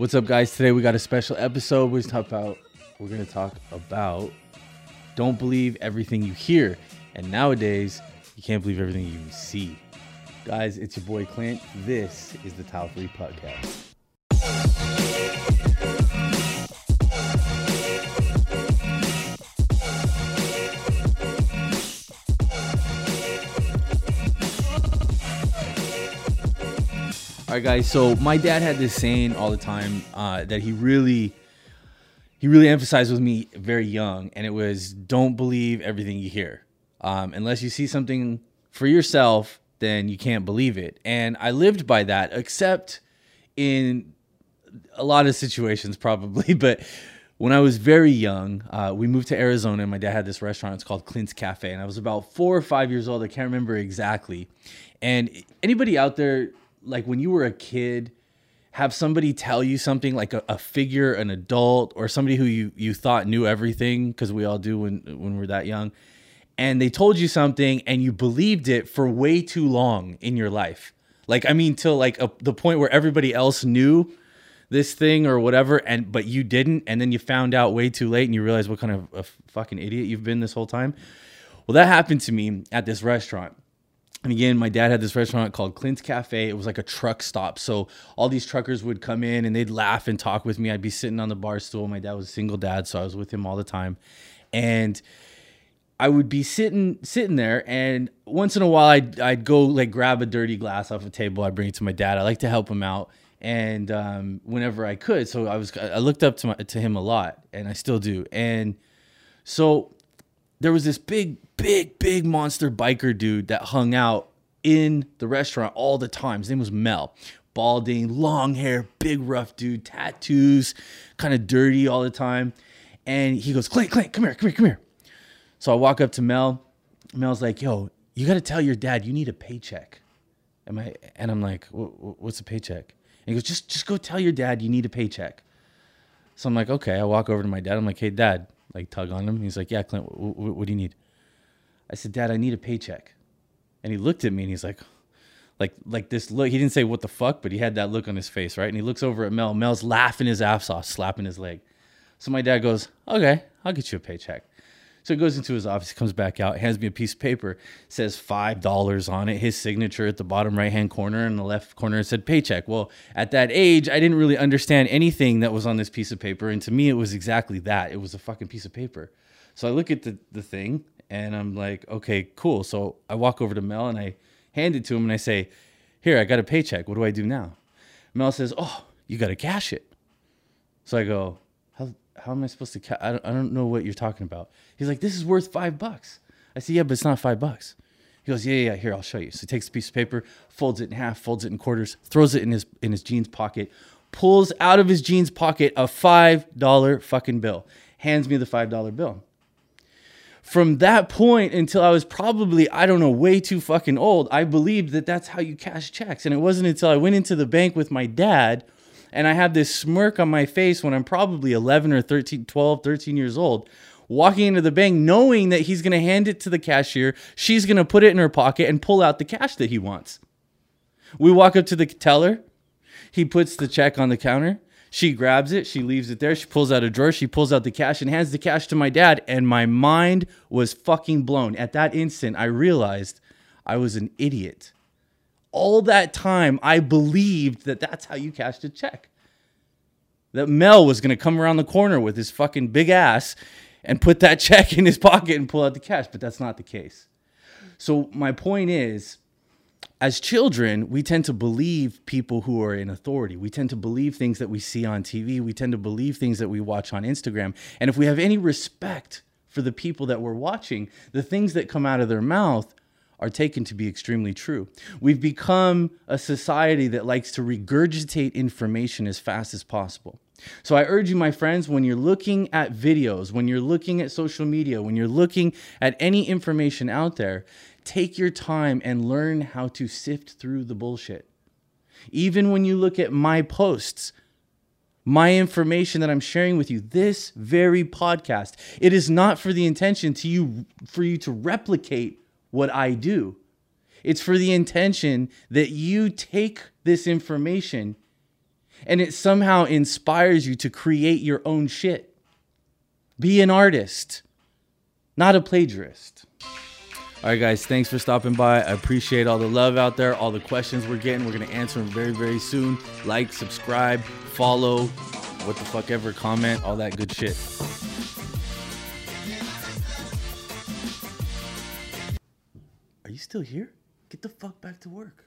What's up, guys? Today we got a special episode. We're talk about we're gonna talk about don't believe everything you hear, and nowadays you can't believe everything you see. Guys, it's your boy Clint. This is the Tile Free Podcast. All right, guys. So my dad had this saying all the time uh, that he really, he really emphasized with me very young, and it was, "Don't believe everything you hear. Um, unless you see something for yourself, then you can't believe it." And I lived by that, except in a lot of situations, probably. But when I was very young, uh, we moved to Arizona, and my dad had this restaurant. It's called Clint's Cafe, and I was about four or five years old. I can't remember exactly. And anybody out there like when you were a kid have somebody tell you something like a, a figure an adult or somebody who you you thought knew everything because we all do when when we're that young and they told you something and you believed it for way too long in your life? Like i mean till like a, the point where everybody else knew this thing or whatever and but you didn't and then you found out way too late and you realize what kind of a fucking idiot you've been this whole time? Well that happened to me at this restaurant and again, my dad had this restaurant called Clint's Cafe. It was like a truck stop. So all these truckers would come in and they'd laugh and talk with me. I'd be sitting on the bar stool. My dad was a single dad, so I was with him all the time. And I would be sitting sitting there, and once in a while, I'd I'd go like grab a dirty glass off a table. I'd bring it to my dad. I like to help him out, and um, whenever I could. So I was I looked up to my, to him a lot, and I still do. And so there was this big, big, big monster biker dude that hung out in the restaurant all the time. His name was Mel. Balding, long hair, big rough dude, tattoos, kind of dirty all the time. And he goes, Clint, Clint, come here, come here, come here. So I walk up to Mel. Mel's like, yo, you got to tell your dad you need a paycheck. Am I? And I'm like, what's a paycheck? And he goes, just, just go tell your dad you need a paycheck. So I'm like, okay. I walk over to my dad. I'm like, hey, dad, like tug on him. He's like, yeah, Clint, what, what, what do you need? I said, Dad, I need a paycheck. And he looked at me and he's like, like, like this look. He didn't say what the fuck, but he had that look on his face, right? And he looks over at Mel. Mel's laughing his ass off, slapping his leg. So my dad goes, okay, I'll get you a paycheck. So he goes into his office, comes back out, hands me a piece of paper, says five dollars on it, his signature at the bottom right hand corner, and the left corner said paycheck. Well, at that age, I didn't really understand anything that was on this piece of paper, and to me, it was exactly that. It was a fucking piece of paper. So I look at the, the thing and I'm like, okay, cool. So I walk over to Mel and I hand it to him and I say, here, I got a paycheck. What do I do now? Mel says, oh, you got to cash it. So I go, how, am I supposed to cash? I don't, I don't know what you're talking about. He's like, this is worth five bucks. I said, yeah, but it's not five bucks. He goes, yeah, yeah, yeah, here, I'll show you. So he takes a piece of paper, folds it in half, folds it in quarters, throws it in his, in his jeans pocket, pulls out of his jeans pocket a $5 fucking bill, hands me the $5 bill from that point until I was probably, I don't know, way too fucking old, I believed that that's how you cash checks. And it wasn't until I went into the bank with my dad and I have this smirk on my face when I'm probably 11 or 13, 12, 13 years old, walking into the bank knowing that he's going to hand it to the cashier. She's going to put it in her pocket and pull out the cash that he wants. We walk up to the teller. He puts the check on the counter. She grabs it, she leaves it there, she pulls out a drawer, she pulls out the cash and hands the cash to my dad. And my mind was fucking blown. At that instant, I realized I was an idiot. All that time, I believed that that's how you cashed a check. That Mel was going to come around the corner with his fucking big ass and put that check in his pocket and pull out the cash, but that's not the case. So, my point is, as children, we tend to believe people who are in authority. We tend to believe things that we see on TV. We tend to believe things that we watch on Instagram. And if we have any respect for the people that we're watching, the things that come out of their mouth are taken to be extremely true. We've become a society that likes to regurgitate information as fast as possible. So I urge you, my friends, when you're looking at videos, when you're looking at social media, when you're looking at any information out there, take your time and learn how to sift through the bullshit. Even when you look at my posts, my information that I'm sharing with you, this very podcast, it is not for the intention to you for you to replicate what I do. It's for the intention that you take this information and it somehow inspires you to create your own shit. Be an artist, not a plagiarist. All right, guys, thanks for stopping by. I appreciate all the love out there, all the questions we're getting. We're going to answer them very, very soon. Like, subscribe, follow, what the fuck ever, comment, all that good shit. still here? Get the fuck back to work.